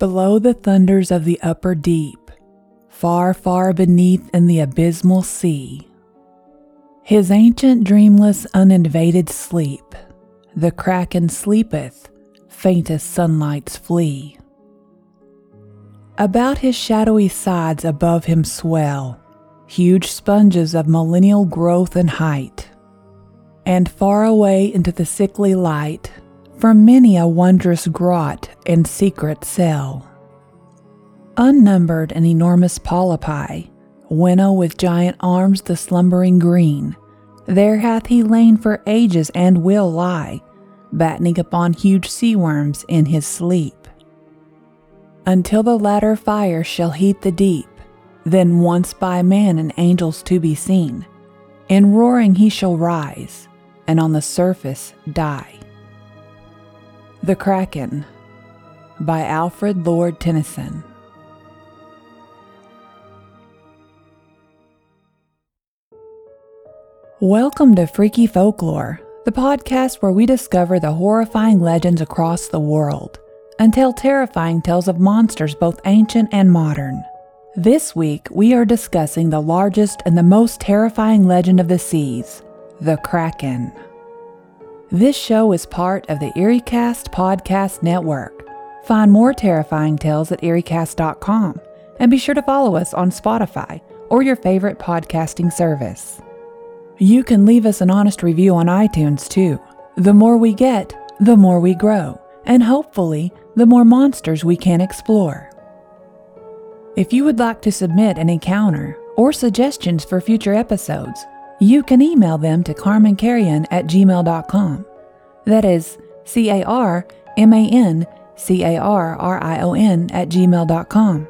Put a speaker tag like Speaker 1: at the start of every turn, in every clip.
Speaker 1: Below the thunders of the upper deep, far, far beneath in the abysmal sea, his ancient dreamless uninvaded sleep, the kraken sleepeth, faintest sunlights flee. About his shadowy sides above him swell huge sponges of millennial growth and height, and far away into the sickly light from many a wondrous grot and secret cell. Unnumbered and enormous polypi winnow with giant arms the slumbering green. There hath he lain for ages and will lie, battening upon huge sea worms in his sleep. Until the latter fire shall heat the deep, then once by man and angels to be seen, in roaring he shall rise, and on the surface die. The Kraken by Alfred Lord Tennyson. Welcome to Freaky Folklore, the podcast where we discover the horrifying legends across the world and tell terrifying tales of monsters both ancient and modern. This week, we are discussing the largest and the most terrifying legend of the seas, the Kraken. This show is part of the EerieCast Podcast Network. Find more terrifying tales at EerieCast.com and be sure to follow us on Spotify or your favorite podcasting service. You can leave us an honest review on iTunes too. The more we get, the more we grow, and hopefully, the more monsters we can explore. If you would like to submit an encounter or suggestions for future episodes, you can email them to carmancarrion at gmail.com. That is C A R M A N C A R R I O N at gmail.com.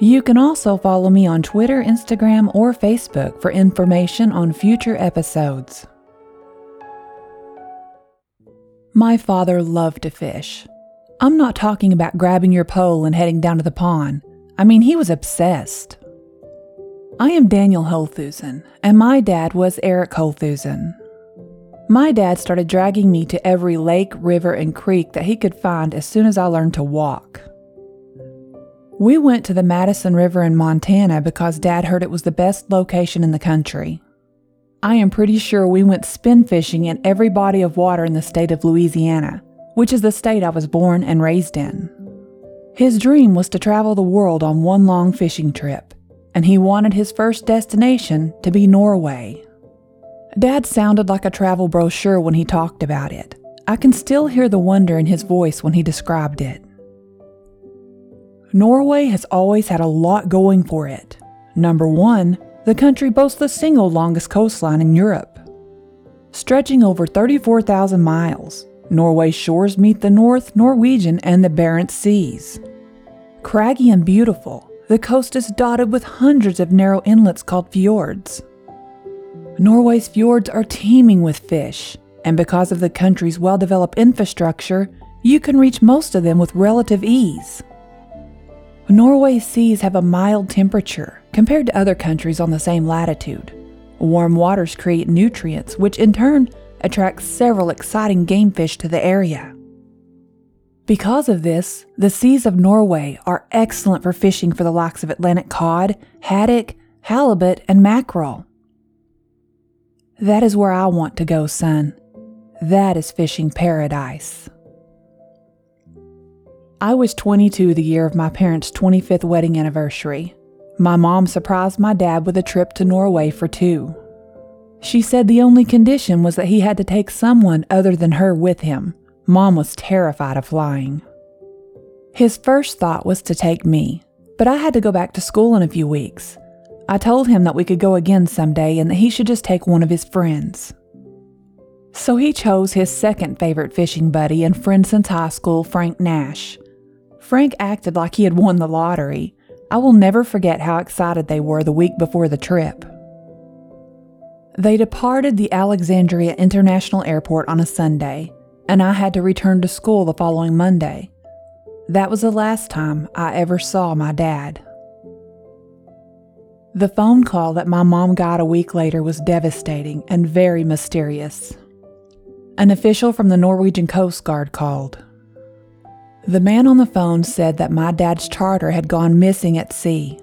Speaker 1: You can also follow me on Twitter, Instagram, or Facebook for information on future episodes. My father loved to fish. I'm not talking about grabbing your pole and heading down to the pond. I mean, he was obsessed. I am Daniel Holthusen, and my dad was Eric Holthusen. My dad started dragging me to every lake, river, and creek that he could find as soon as I learned to walk. We went to the Madison River in Montana because Dad heard it was the best location in the country. I am pretty sure we went spin fishing in every body of water in the state of Louisiana, which is the state I was born and raised in. His dream was to travel the world on one long fishing trip and he wanted his first destination to be Norway. Dad sounded like a travel brochure when he talked about it. I can still hear the wonder in his voice when he described it. Norway has always had a lot going for it. Number one, the country boasts the single longest coastline in Europe. Stretching over 34,000 miles, Norway's shores meet the North Norwegian and the Barents Seas. Craggy and beautiful, the coast is dotted with hundreds of narrow inlets called fjords. Norway's fjords are teeming with fish, and because of the country's well developed infrastructure, you can reach most of them with relative ease. Norway's seas have a mild temperature compared to other countries on the same latitude. Warm waters create nutrients, which in turn attract several exciting game fish to the area. Because of this, the seas of Norway are excellent for fishing for the likes of Atlantic cod, haddock, halibut, and mackerel. That is where I want to go, son. That is fishing paradise. I was 22 the year of my parents' 25th wedding anniversary. My mom surprised my dad with a trip to Norway for two. She said the only condition was that he had to take someone other than her with him. Mom was terrified of flying. His first thought was to take me, but I had to go back to school in a few weeks. I told him that we could go again someday and that he should just take one of his friends. So he chose his second favorite fishing buddy and friend since high school, Frank Nash. Frank acted like he had won the lottery. I will never forget how excited they were the week before the trip. They departed the Alexandria International Airport on a Sunday, and I had to return to school the following Monday. That was the last time I ever saw my dad. The phone call that my mom got a week later was devastating and very mysterious. An official from the Norwegian Coast Guard called. The man on the phone said that my dad's charter had gone missing at sea.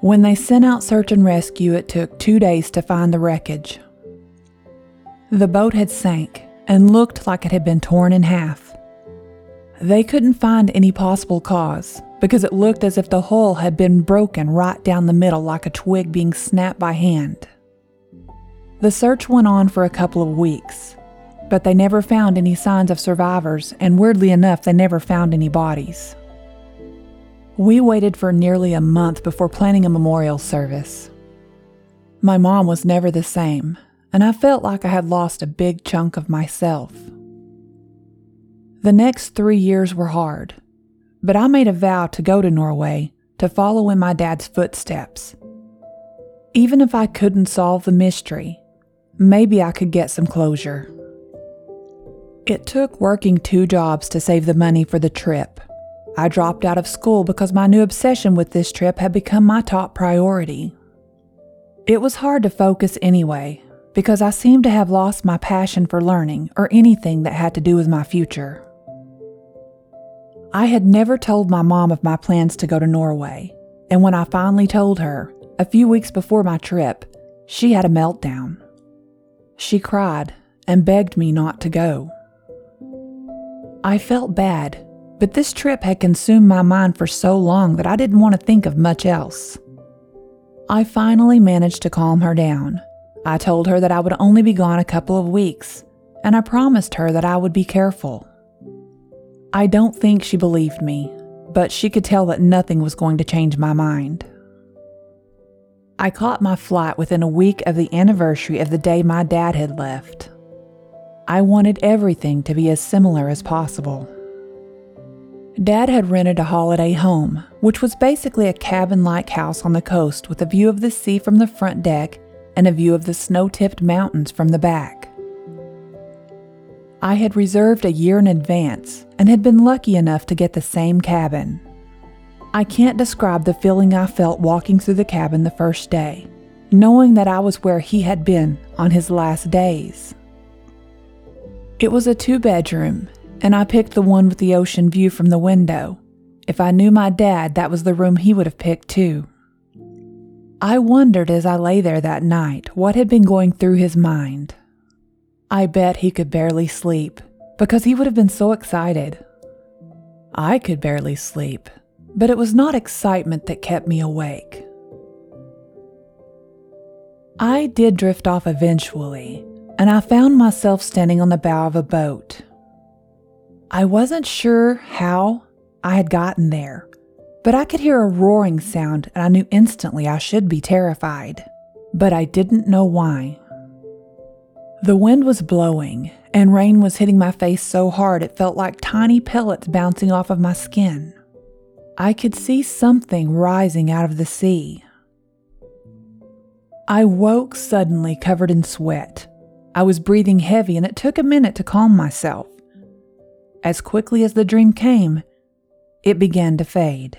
Speaker 1: When they sent out search and rescue, it took two days to find the wreckage. The boat had sank and looked like it had been torn in half. They couldn't find any possible cause because it looked as if the hull had been broken right down the middle like a twig being snapped by hand. The search went on for a couple of weeks, but they never found any signs of survivors, and weirdly enough, they never found any bodies. We waited for nearly a month before planning a memorial service. My mom was never the same, and I felt like I had lost a big chunk of myself. The next three years were hard, but I made a vow to go to Norway to follow in my dad's footsteps. Even if I couldn't solve the mystery, maybe I could get some closure. It took working two jobs to save the money for the trip. I dropped out of school because my new obsession with this trip had become my top priority. It was hard to focus anyway, because I seemed to have lost my passion for learning or anything that had to do with my future. I had never told my mom of my plans to go to Norway, and when I finally told her, a few weeks before my trip, she had a meltdown. She cried and begged me not to go. I felt bad, but this trip had consumed my mind for so long that I didn't want to think of much else. I finally managed to calm her down. I told her that I would only be gone a couple of weeks, and I promised her that I would be careful. I don't think she believed me, but she could tell that nothing was going to change my mind. I caught my flight within a week of the anniversary of the day my dad had left. I wanted everything to be as similar as possible. Dad had rented a holiday home, which was basically a cabin like house on the coast with a view of the sea from the front deck and a view of the snow tipped mountains from the back. I had reserved a year in advance and had been lucky enough to get the same cabin. I can't describe the feeling I felt walking through the cabin the first day, knowing that I was where he had been on his last days. It was a two bedroom, and I picked the one with the ocean view from the window. If I knew my dad, that was the room he would have picked too. I wondered as I lay there that night what had been going through his mind. I bet he could barely sleep because he would have been so excited. I could barely sleep, but it was not excitement that kept me awake. I did drift off eventually, and I found myself standing on the bow of a boat. I wasn't sure how I had gotten there, but I could hear a roaring sound and I knew instantly I should be terrified, but I didn't know why. The wind was blowing and rain was hitting my face so hard it felt like tiny pellets bouncing off of my skin. I could see something rising out of the sea. I woke suddenly covered in sweat I was breathing heavy, and it took a minute to calm myself. As quickly as the dream came, it began to fade.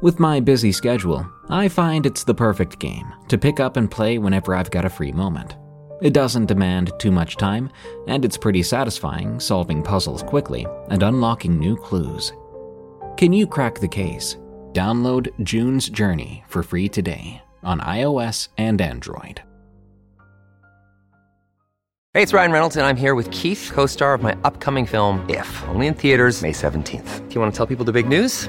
Speaker 2: With my busy schedule, I find it's the perfect game to pick up and play whenever I've got a free moment. It doesn't demand too much time, and it's pretty satisfying solving puzzles quickly and unlocking new clues. Can you crack the case? Download June's Journey for free today on iOS and Android.
Speaker 3: Hey, it's Ryan Reynolds, and I'm here with Keith, co star of my upcoming film, If, only in theaters, May 17th. Do you want to tell people the big news?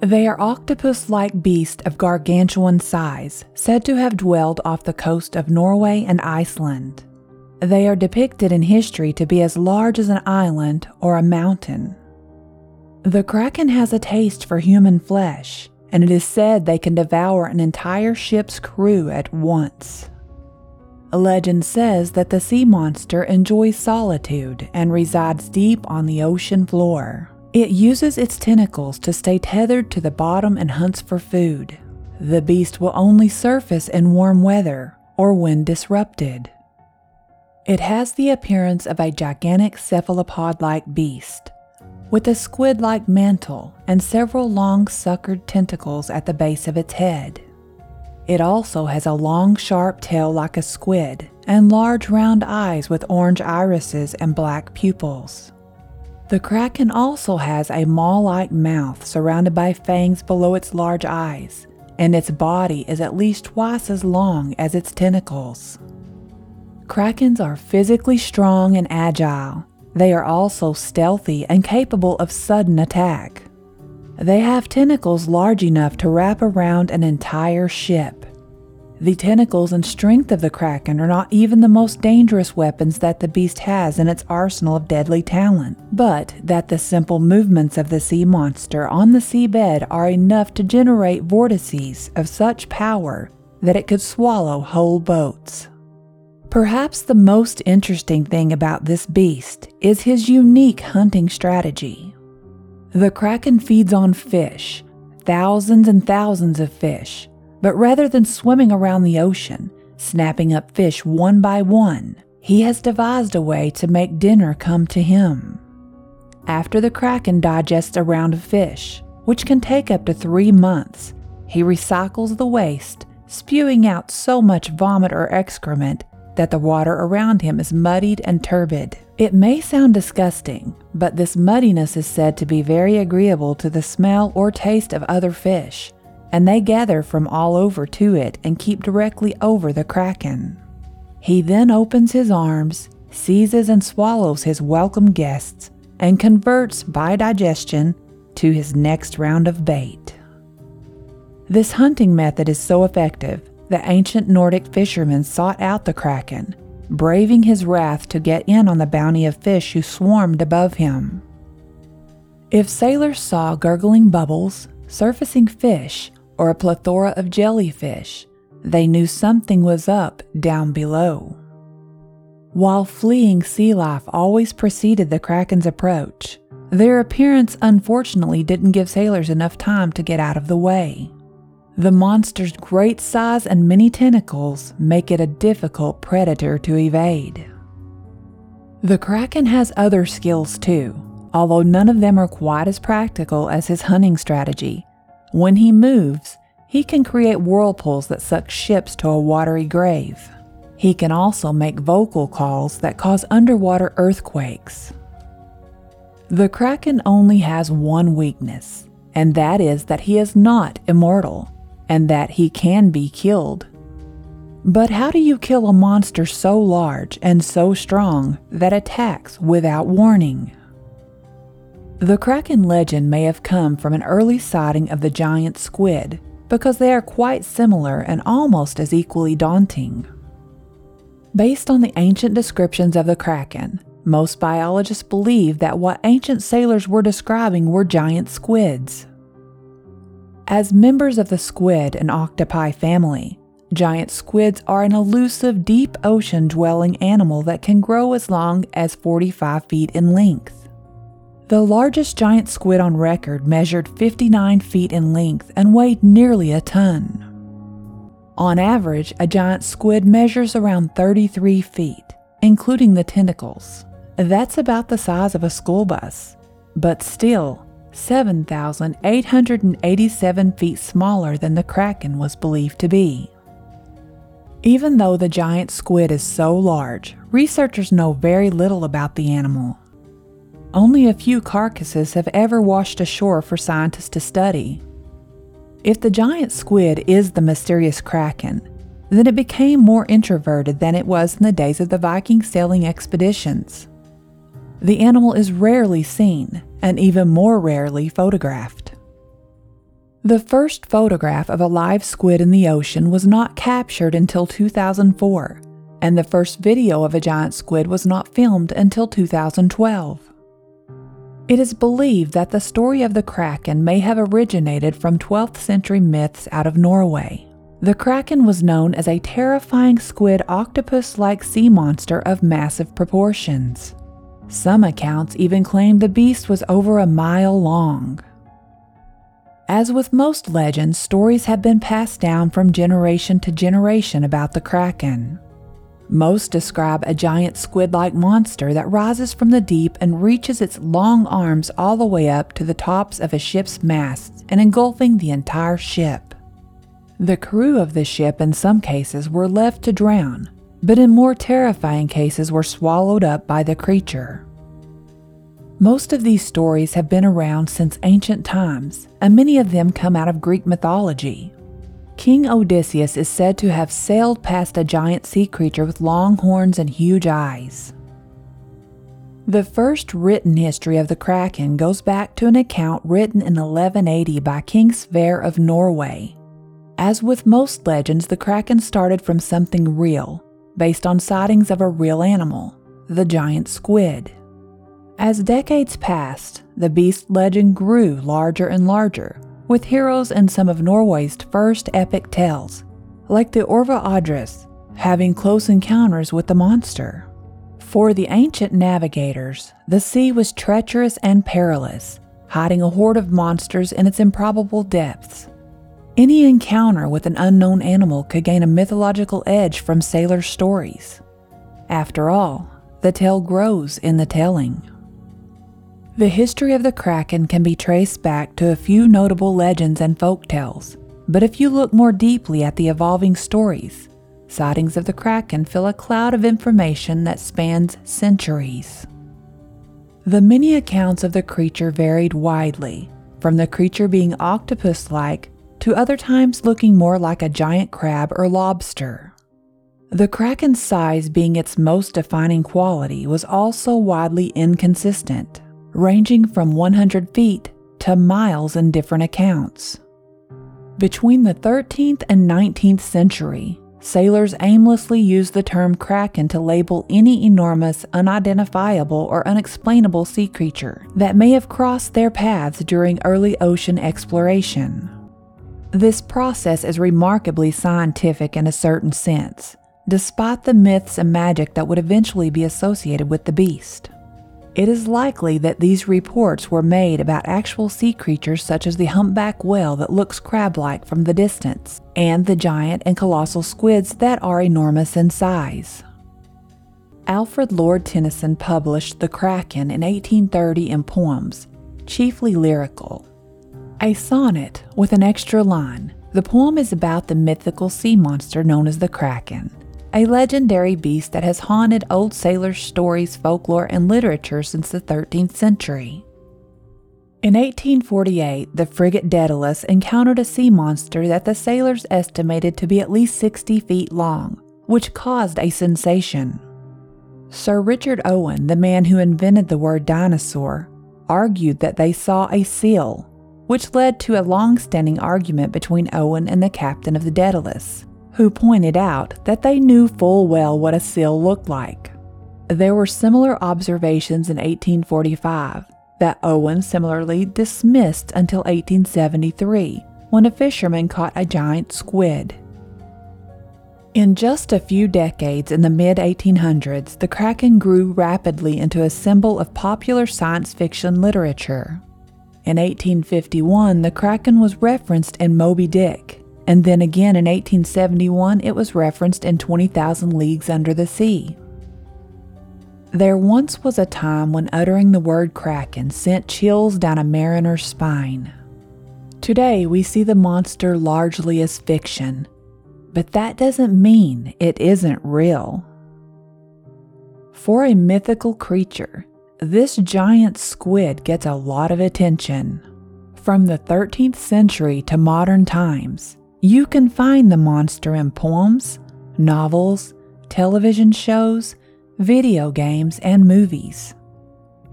Speaker 1: They are octopus like beasts of gargantuan size, said to have dwelled off the coast of Norway and Iceland. They are depicted in history to be as large as an island or a mountain. The kraken has a taste for human flesh, and it is said they can devour an entire ship's crew at once. A legend says that the sea monster enjoys solitude and resides deep on the ocean floor. It uses its tentacles to stay tethered to the bottom and hunts for food. The beast will only surface in warm weather or when disrupted. It has the appearance of a gigantic cephalopod like beast, with a squid like mantle and several long suckered tentacles at the base of its head. It also has a long, sharp tail like a squid and large, round eyes with orange irises and black pupils. The kraken also has a maw like mouth surrounded by fangs below its large eyes, and its body is at least twice as long as its tentacles. Krakens are physically strong and agile. They are also stealthy and capable of sudden attack. They have tentacles large enough to wrap around an entire ship. The tentacles and strength of the Kraken are not even the most dangerous weapons that the beast has in its arsenal of deadly talent, but that the simple movements of the sea monster on the seabed are enough to generate vortices of such power that it could swallow whole boats. Perhaps the most interesting thing about this beast is his unique hunting strategy. The Kraken feeds on fish, thousands and thousands of fish, but rather than swimming around the ocean, snapping up fish one by one, he has devised a way to make dinner come to him. After the kraken digests a round of fish, which can take up to three months, he recycles the waste, spewing out so much vomit or excrement that the water around him is muddied and turbid. It may sound disgusting, but this muddiness is said to be very agreeable to the smell or taste of other fish, and they gather from all over to it and keep directly over the kraken. He then opens his arms, seizes and swallows his welcome guests, and converts by digestion to his next round of bait. This hunting method is so effective that ancient Nordic fishermen sought out the kraken, braving his wrath to get in on the bounty of fish who swarmed above him. If sailors saw gurgling bubbles, surfacing fish, or a plethora of jellyfish, they knew something was up down below. While fleeing sea life always preceded the Kraken's approach, their appearance unfortunately didn't give sailors enough time to get out of the way. The monster's great size and many tentacles make it a difficult predator to evade. The Kraken has other skills too, although none of them are quite as practical as his hunting strategy, when he moves, he can create whirlpools that suck ships to a watery grave. He can also make vocal calls that cause underwater earthquakes. The Kraken only has one weakness, and that is that he is not immortal, and that he can be killed. But how do you kill a monster so large and so strong that attacks without warning? The Kraken legend may have come from an early sighting of the giant squid because they are quite similar and almost as equally daunting. Based on the ancient descriptions of the Kraken, most biologists believe that what ancient sailors were describing were giant squids. As members of the squid and octopi family, giant squids are an elusive deep ocean dwelling animal that can grow as long as 45 feet in length. The largest giant squid on record measured 59 feet in length and weighed nearly a ton. On average, a giant squid measures around 33 feet, including the tentacles. That's about the size of a school bus, but still 7,887 feet smaller than the Kraken was believed to be. Even though the giant squid is so large, researchers know very little about the animal. Only a few carcasses have ever washed ashore for scientists to study. If the giant squid is the mysterious Kraken, then it became more introverted than it was in the days of the Viking sailing expeditions. The animal is rarely seen, and even more rarely photographed. The first photograph of a live squid in the ocean was not captured until 2004, and the first video of a giant squid was not filmed until 2012. It is believed that the story of the Kraken may have originated from 12th century myths out of Norway. The Kraken was known as a terrifying squid octopus like sea monster of massive proportions. Some accounts even claim the beast was over a mile long. As with most legends, stories have been passed down from generation to generation about the Kraken. Most describe a giant squid like monster that rises from the deep and reaches its long arms all the way up to the tops of a ship's masts and engulfing the entire ship. The crew of the ship, in some cases, were left to drown, but in more terrifying cases were swallowed up by the creature. Most of these stories have been around since ancient times, and many of them come out of Greek mythology. King Odysseus is said to have sailed past a giant sea creature with long horns and huge eyes. The first written history of the Kraken goes back to an account written in 1180 by King Sverre of Norway. As with most legends, the Kraken started from something real, based on sightings of a real animal, the giant squid. As decades passed, the beast legend grew larger and larger, with heroes in some of Norway's first epic tales, like the Orva Adris, having close encounters with the monster. For the ancient navigators, the sea was treacherous and perilous, hiding a horde of monsters in its improbable depths. Any encounter with an unknown animal could gain a mythological edge from sailors' stories. After all, the tale grows in the telling. The history of the Kraken can be traced back to a few notable legends and folk tales, but if you look more deeply at the evolving stories, sightings of the Kraken fill a cloud of information that spans centuries. The many accounts of the creature varied widely, from the creature being octopus like to other times looking more like a giant crab or lobster. The Kraken's size being its most defining quality was also widely inconsistent ranging from 100 feet to miles in different accounts. Between the 13th and 19th century, sailors aimlessly used the term kraken to label any enormous, unidentifiable, or unexplainable sea creature that may have crossed their paths during early ocean exploration. This process is remarkably scientific in a certain sense, despite the myths and magic that would eventually be associated with the beast. It is likely that these reports were made about actual sea creatures such as the humpback whale that looks crab like from the distance, and the giant and colossal squids that are enormous in size. Alfred Lord Tennyson published The Kraken in 1830 in poems, chiefly lyrical. A sonnet with an extra line. The poem is about the mythical sea monster known as the Kraken. A legendary beast that has haunted old sailors' stories, folklore, and literature since the 13th century. In 1848, the frigate Daedalus encountered a sea monster that the sailors estimated to be at least 60 feet long, which caused a sensation. Sir Richard Owen, the man who invented the word dinosaur, argued that they saw a seal, which led to a long standing argument between Owen and the captain of the Daedalus, who pointed out that they knew full well what a seal looked like. There were similar observations in 1845 that Owen similarly dismissed until 1873 when a fisherman caught a giant squid. In just a few decades in the mid 1800s, the kraken grew rapidly into a symbol of popular science fiction literature. In 1851, the kraken was referenced in Moby Dick, and then again in 1871, it was referenced in 20,000 Leagues Under the Sea. There once was a time when uttering the word kraken sent chills down a mariner's spine. Today, we see the monster largely as fiction, but that doesn't mean it isn't real. For a mythical creature, this giant squid gets a lot of attention. From the 13th century to modern times, you can find the monster in poems, novels, television shows, video games, and movies.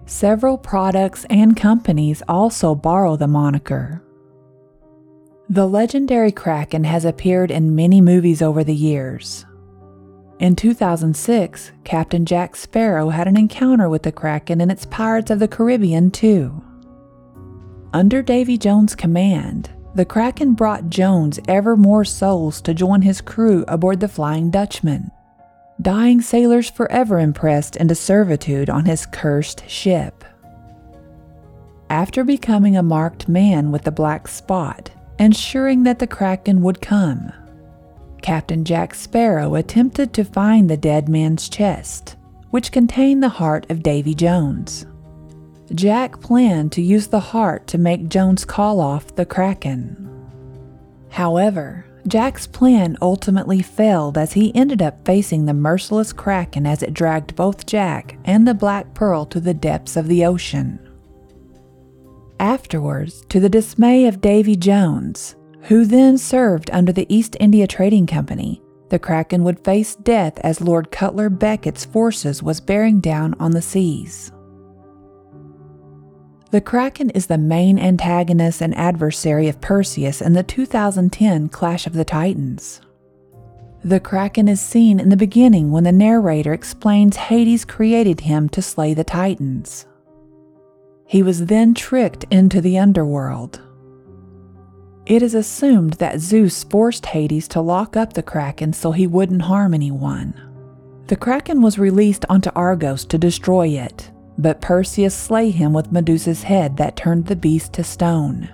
Speaker 1: Several products and companies also borrow the moniker. The legendary Kraken has appeared in many movies over the years. In 2006, Captain Jack Sparrow had an encounter with the Kraken in its Pirates of the Caribbean 2. Under Davy Jones' command, the Kraken brought Jones ever more souls to join his crew aboard the Flying Dutchman dying sailors forever impressed into servitude on his cursed ship. After becoming a marked man with the black spot, ensuring that the Kraken would come, Captain Jack Sparrow attempted to find the dead man's chest, which contained the heart of Davy Jones. Jack planned to use the heart to make Jones call off the Kraken. However, Jack's plan ultimately failed as he ended up facing the merciless Kraken as it dragged both Jack and the Black Pearl to the depths of the ocean. Afterwards, to the dismay of Davy Jones, who then served under the East India Trading Company, the Kraken would face death as Lord Cutler Beckett's forces was bearing down on the seas. The Kraken is the main antagonist and adversary of Perseus in the 2010 Clash of the Titans. The Kraken is seen in the beginning when the narrator explains Hades created him to slay the Titans. He was then tricked into the underworld. It is assumed that Zeus forced Hades to lock up the Kraken so he wouldn't harm anyone. The Kraken was released onto Argos to destroy it, but Perseus slay him with Medusa's head that turned the beast to stone.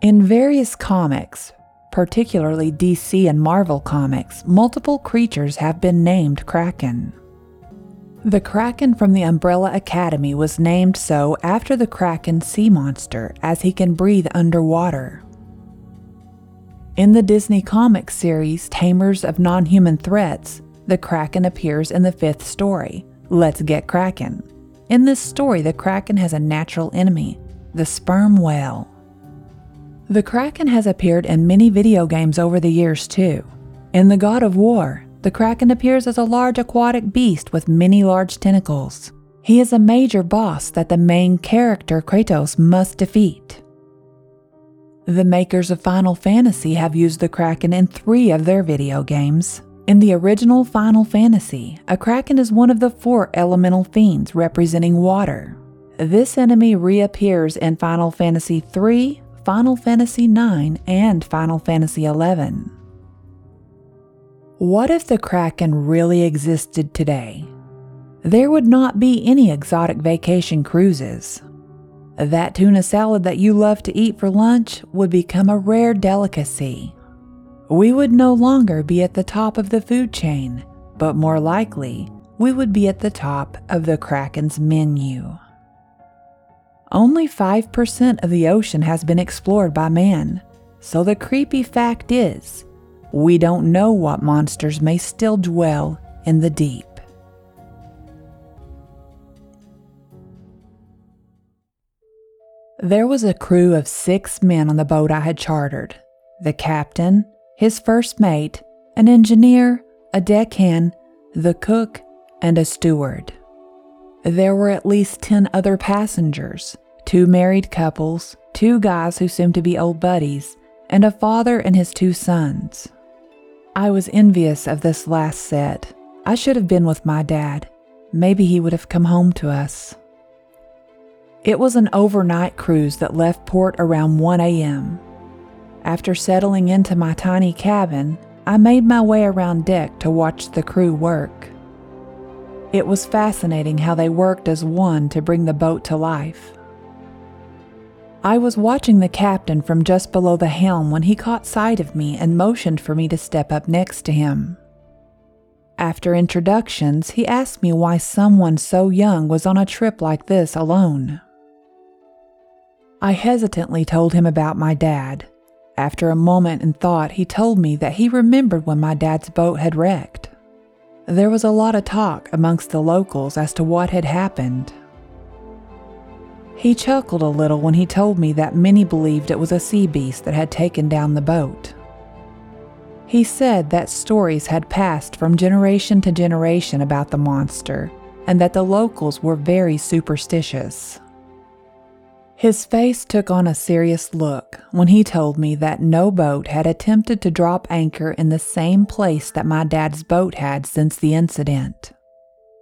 Speaker 1: In various comics, particularly DC and Marvel comics, multiple creatures have been named Kraken. The Kraken from the Umbrella Academy was named so after the Kraken sea monster, as he can breathe underwater. In the Disney comic series Tamers of Non Human Threats, the Kraken appears in the fifth story, Let's get Kraken. In this story, the Kraken has a natural enemy, the sperm whale. The Kraken has appeared in many video games over the years, too. In The God of War, the Kraken appears as a large aquatic beast with many large tentacles. He is a major boss that the main character, Kratos, must defeat. The makers of Final Fantasy have used the Kraken in three of their video games. In the original Final Fantasy, a kraken is one of the four elemental fiends representing water. This enemy reappears in Final Fantasy III, Final Fantasy IX, and Final Fantasy XI. What if the kraken really existed today? There would not be any exotic vacation cruises. That tuna salad that you love to eat for lunch would become a rare delicacy we would no longer be at the top of the food chain, but more likely, we would be at the top of the Kraken's menu. Only 5% of the ocean has been explored by man, so the creepy fact is we don't know what monsters may still dwell in the deep. There was a crew of six men on the boat I had chartered the captain, his first mate, an engineer, a deckhand, the cook, and a steward. There were at least 10 other passengers two married couples, two guys who seemed to be old buddies, and a father and his two sons. I was envious of this last set. I should have been with my dad. Maybe he would have come home to us. It was an overnight cruise that left port around 1 a.m. After settling into my tiny cabin, I made my way around deck to watch the crew work. It was fascinating how they worked as one to bring the boat to life. I was watching the captain from just below the helm when he caught sight of me and motioned for me to step up next to him. After introductions, he asked me why someone so young was on a trip like this alone. I hesitantly told him about my dad. After a moment in thought, he told me that he remembered when my dad's boat had wrecked. There was a lot of talk amongst the locals as to what had happened. He chuckled a little when he told me that many believed it was a sea beast that had taken down the boat. He said that stories had passed from generation to generation about the monster and that the locals were very superstitious. His face took on a serious look when he told me that no boat had attempted to drop anchor in the same place that my dad's boat had since the incident.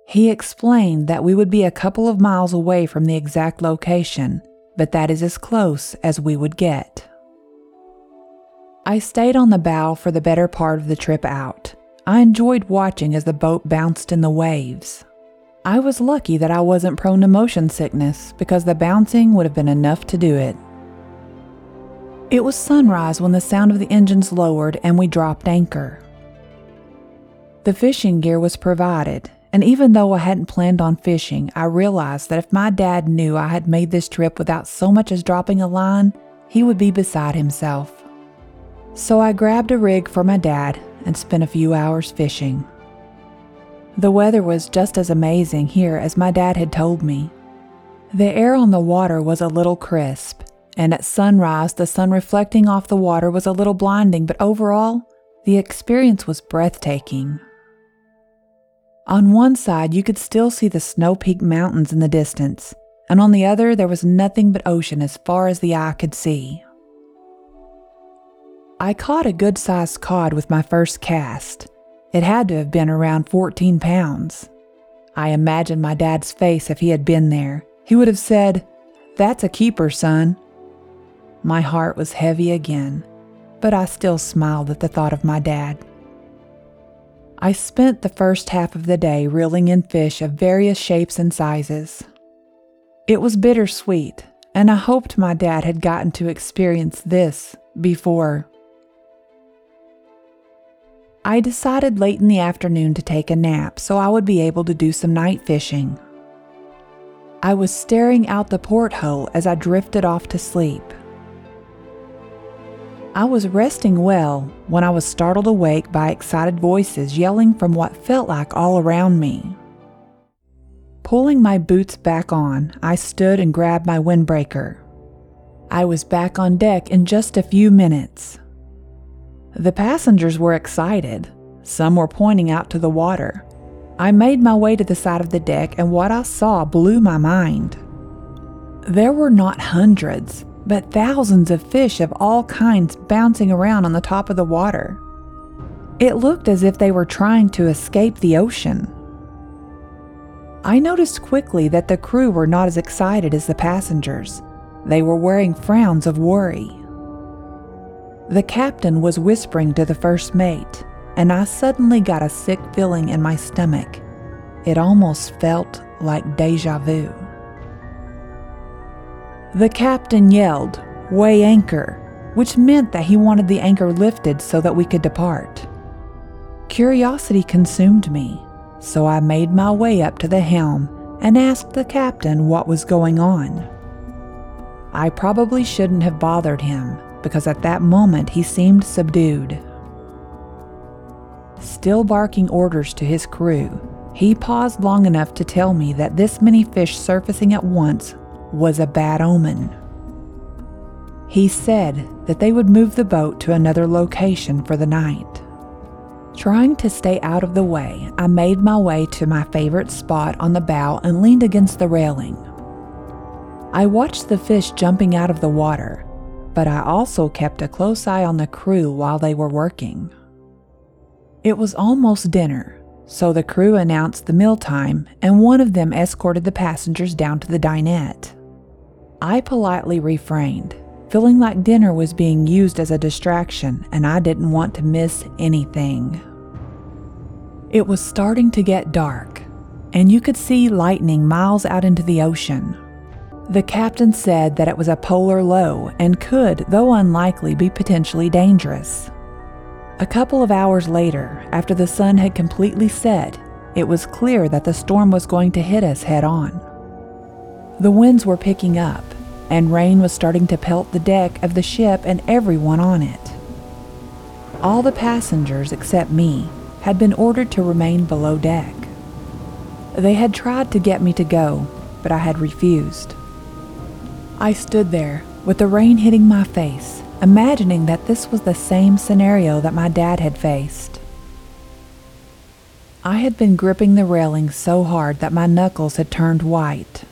Speaker 1: He explained that we would be a couple of miles away from the exact location, but that is as close as we would get. I stayed on the bow for the better part of the trip out. I enjoyed watching as the boat bounced in the waves. I was lucky that I wasn't prone to motion sickness because the bouncing would have been enough to do it. It was sunrise when the sound of the engines lowered and we dropped anchor. The fishing gear was provided, and even though I hadn't planned on fishing, I realized that if my dad knew I had made this trip without so much as dropping a line, he would be beside himself. So I grabbed a rig for my dad and spent a few hours fishing. The weather was just as amazing here as my dad had told me. The air on the water was a little crisp, and at sunrise, the sun reflecting off the water was a little blinding, but overall, the experience was breathtaking. On one side, you could still see the snow peaked mountains in the distance, and on the other, there was nothing but ocean as far as the eye could see. I caught a good sized cod with my first cast, it had to have been around 14 pounds. I imagined my dad's face if he had been there. He would have said, That's a keeper, son. My heart was heavy again, but I still smiled at the thought of my dad. I spent the first half of the day reeling in fish of various shapes and sizes. It was bittersweet, and I hoped my dad had gotten to experience this before I decided late in the afternoon to take a nap so I would be able to do some night fishing. I was staring out the porthole as I drifted off to sleep. I was resting well when I was startled awake by excited voices yelling from what felt like all around me. Pulling my boots back on, I stood and grabbed my windbreaker. I was back on deck in just a few minutes. The passengers were excited. Some were pointing out to the water. I made my way to the side of the deck, and what I saw blew my mind. There were not hundreds, but thousands of fish of all kinds bouncing around on the top of the water. It looked as if they were trying to escape the ocean. I noticed quickly that the crew were not as excited as the passengers. They were wearing frowns of worry. The captain was whispering to the first mate, and I suddenly got a sick feeling in my stomach. It almost felt like deja vu. The captain yelled, Weigh anchor, which meant that he wanted the anchor lifted so that we could depart. Curiosity consumed me, so I made my way up to the helm and asked the captain what was going on. I probably shouldn't have bothered him because at that moment he seemed subdued. still barking orders to his crew, he paused long enough to tell me that this many fish surfacing at once was a bad omen. He said that they would move the boat to another location for the night. Trying to stay out of the way, I made my way to my favorite spot on the bow and leaned against the railing. I watched the fish jumping out of the water, but I also kept a close eye on the crew while they were working. It was almost dinner, so the crew announced the mealtime and one of them escorted the passengers down to the dinette. I politely refrained, feeling like dinner was being used as a distraction and I didn't want to miss anything. It was starting to get dark, and you could see lightning miles out into the ocean. The captain said that it was a polar low and could, though unlikely, be potentially dangerous. A couple of hours later, after the sun had completely set, it was clear that the storm was going to hit us head on. The winds were picking up, and rain was starting to pelt the deck of the ship and everyone on it. All the passengers, except me, had been ordered to remain below deck. They had tried to get me to go, but I had refused. I stood there, with the rain hitting my face, imagining that this was the same scenario that my dad had faced. I had been gripping the railing so hard that my knuckles had turned white.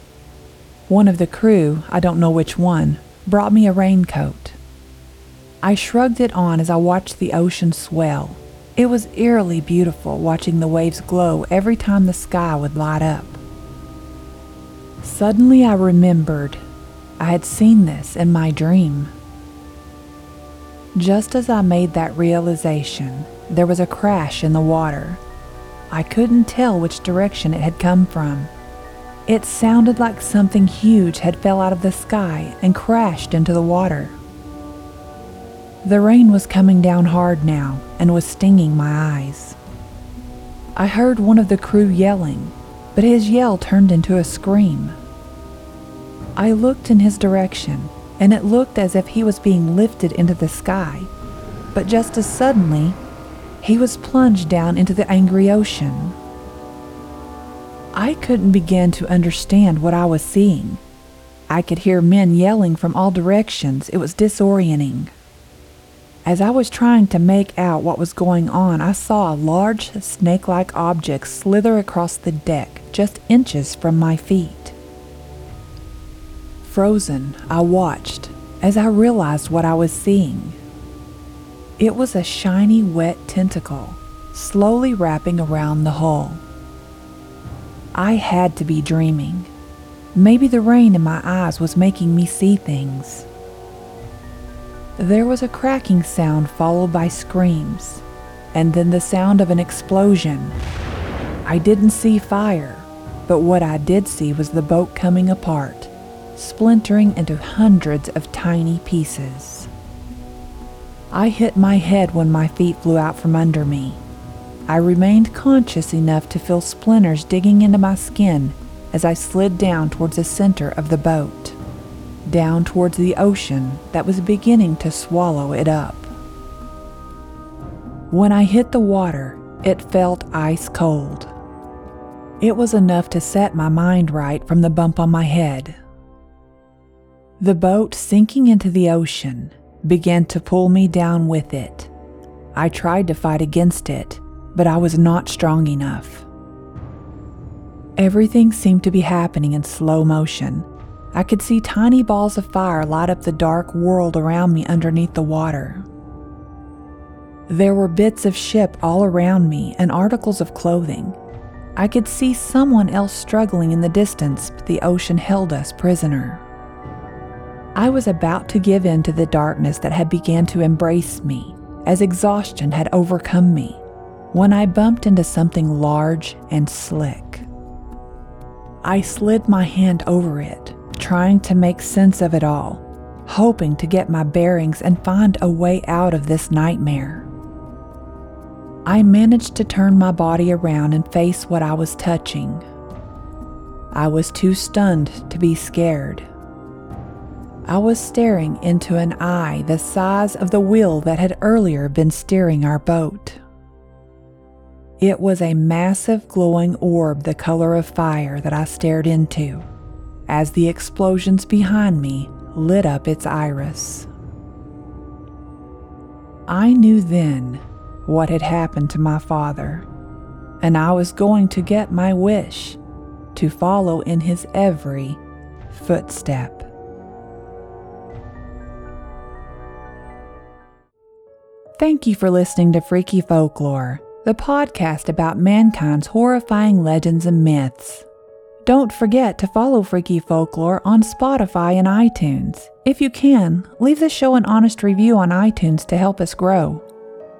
Speaker 1: One of the crew, I don't know which one, brought me a raincoat. I shrugged it on as I watched the ocean swell it was eerily beautiful watching the waves glow every time the sky would light up. Suddenly I remembered I had seen this in my dream. Just as I made that realization, there was a crash in the water. I couldn't tell which direction it had come from. It sounded like something huge had fell out of the sky and crashed into the water. The rain was coming down hard now and was stinging my eyes. I heard one of the crew yelling, but his yell turned into a scream. I looked in his direction, and it looked as if he was being lifted into the sky, but just as suddenly, he was plunged down into the angry ocean. I couldn't begin to understand what I was seeing. I could hear men yelling from all directions. It was disorienting. As I was trying to make out what was going on, I saw a large snake like object slither across the deck just inches from my feet. Frozen, I watched as I realized what I was seeing. It was a shiny, wet tentacle slowly wrapping around the hull. I had to be dreaming. Maybe the rain in my eyes was making me see things. There was a cracking sound followed by screams, and then the sound of an explosion. I didn't see fire, but what I did see was the boat coming apart, splintering into hundreds of tiny pieces. I hit my head when my feet flew out from under me. I remained conscious enough to feel splinters digging into my skin as I slid down towards the center of the boat down towards the ocean that was beginning to swallow it up. When I hit the water, it felt ice cold. It was enough to set my mind right from the bump on my head. The boat sinking into the ocean began to pull me down with it. I tried to fight against it, but I was not strong enough. Everything seemed to be happening in slow motion I could see tiny balls of fire light up the dark world around me underneath the water. There were bits of ship all around me and articles of clothing. I could see someone else struggling in the distance, but the ocean held us prisoner. I was about to give in to the darkness that had begun to embrace me as exhaustion had overcome me when I bumped into something large and slick. I slid my hand over it, trying to make sense of it all, hoping to get my bearings and find a way out of this nightmare. I managed to turn my body around and face what I was touching. I was too stunned to be scared. I was staring into an eye the size of the wheel that had earlier been steering our boat. It was a massive glowing orb the color of fire that I stared into as the explosions behind me lit up its iris. I knew then what had happened to my father, and I was going to get my wish to follow in his every footstep. Thank you for listening to Freaky Folklore, the podcast about mankind's horrifying legends and myths. Don't forget to follow Freaky Folklore on Spotify and iTunes. If you can, leave the show an honest review on iTunes to help us grow.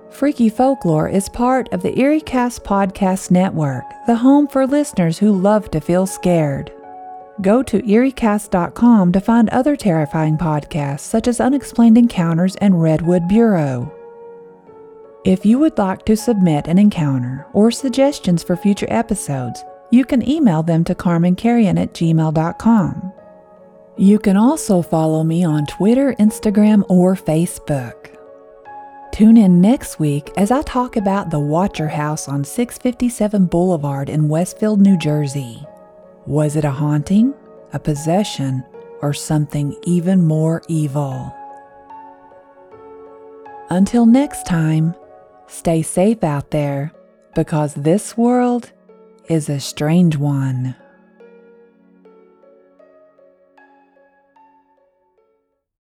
Speaker 1: Freaky Folklore is part of the EerieCast Podcast Network, the home for listeners who love to feel scared. Go to EerieCast.com to find other terrifying podcasts such as Unexplained Encounters and Redwood Bureau. If you would like to submit an encounter or suggestions for future episodes, you can email them to carmencarrion at gmail.com. You can also follow me on Twitter, Instagram, or Facebook. Tune in next week as I talk about the Watcher House on 657 Boulevard in Westfield, New Jersey. Was it a haunting, a possession, or something even more evil? Until next time, stay safe out there because this world is a strange one.